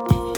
you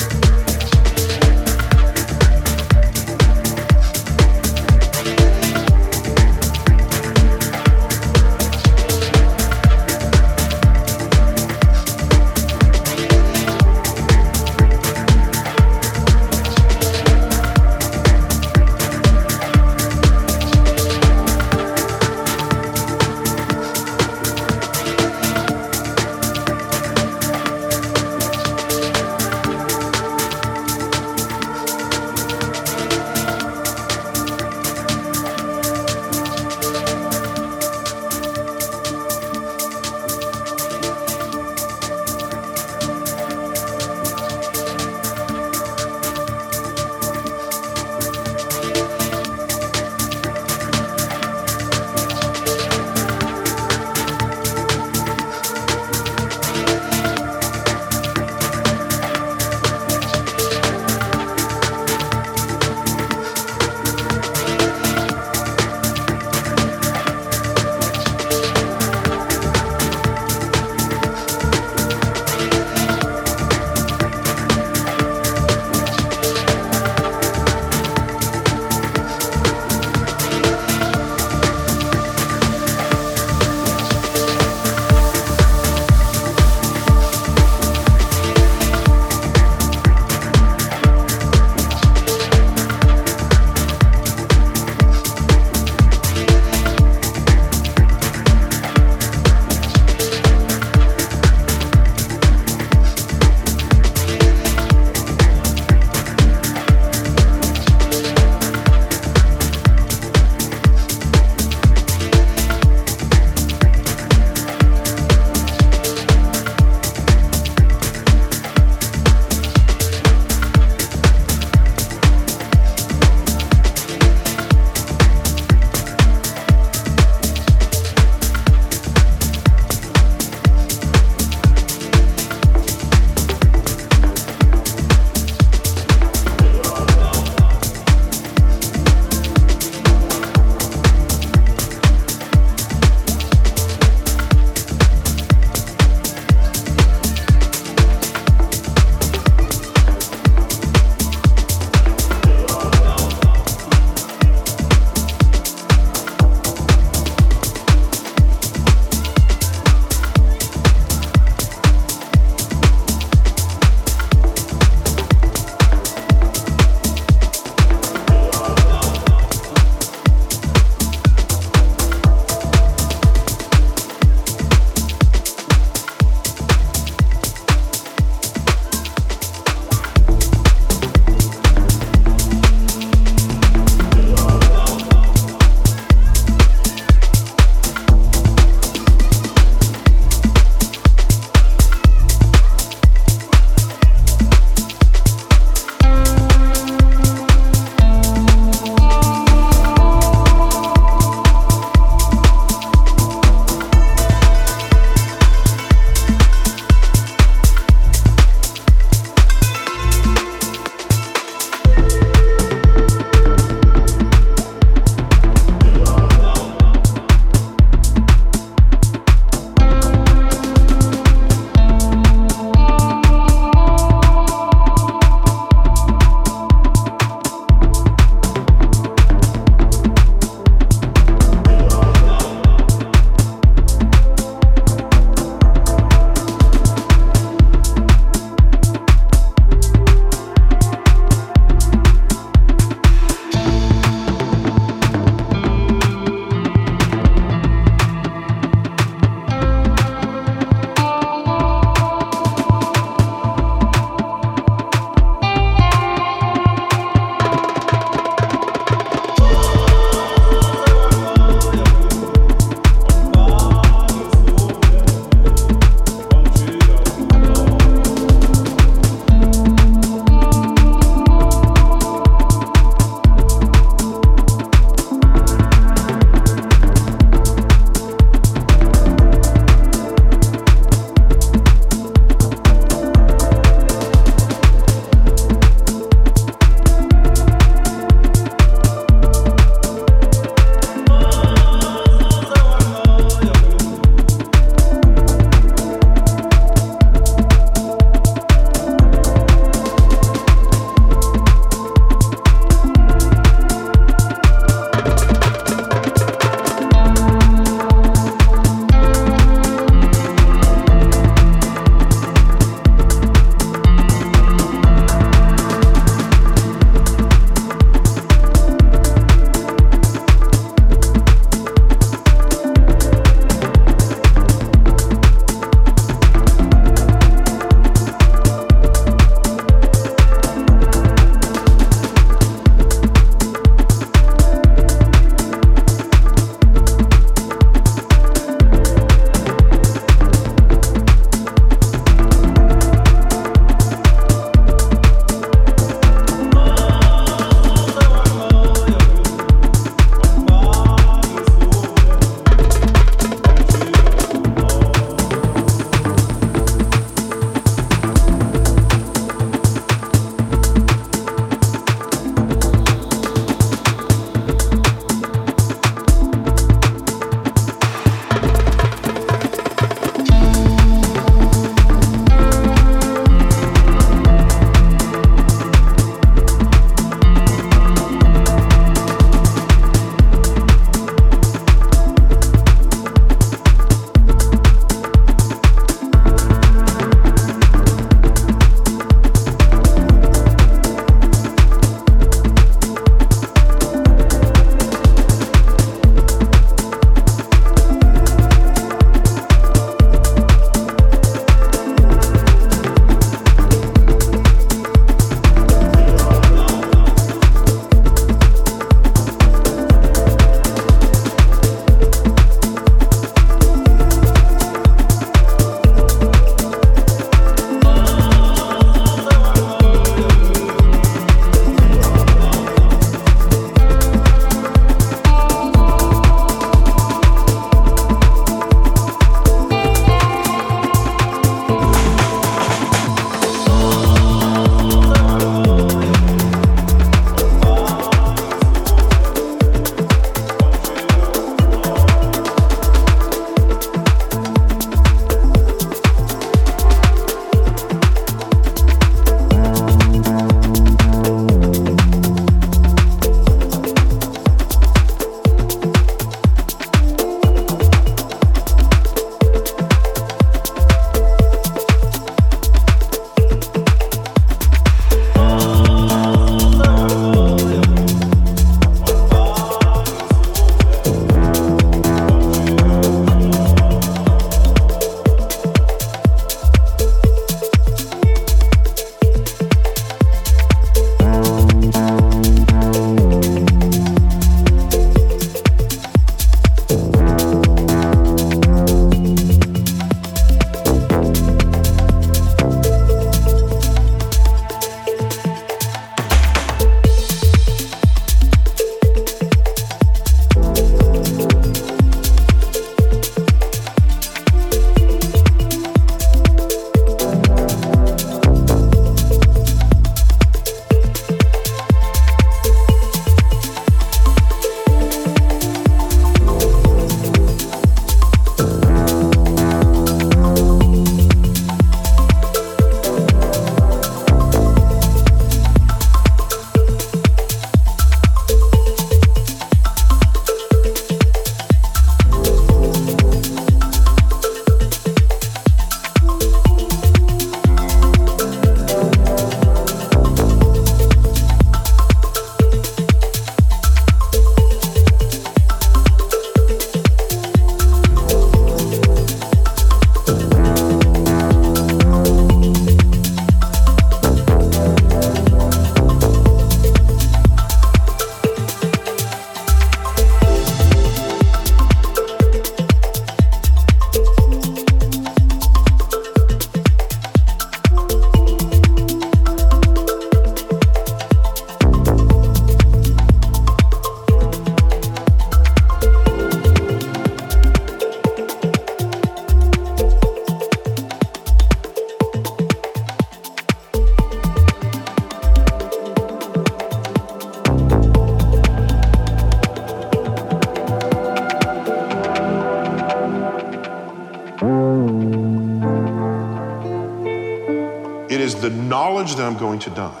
I'm going to die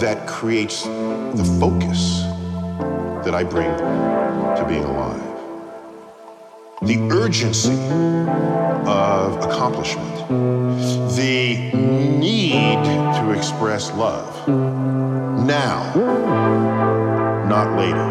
that creates the focus that I bring to being alive. The urgency of accomplishment, the need to express love now, not later.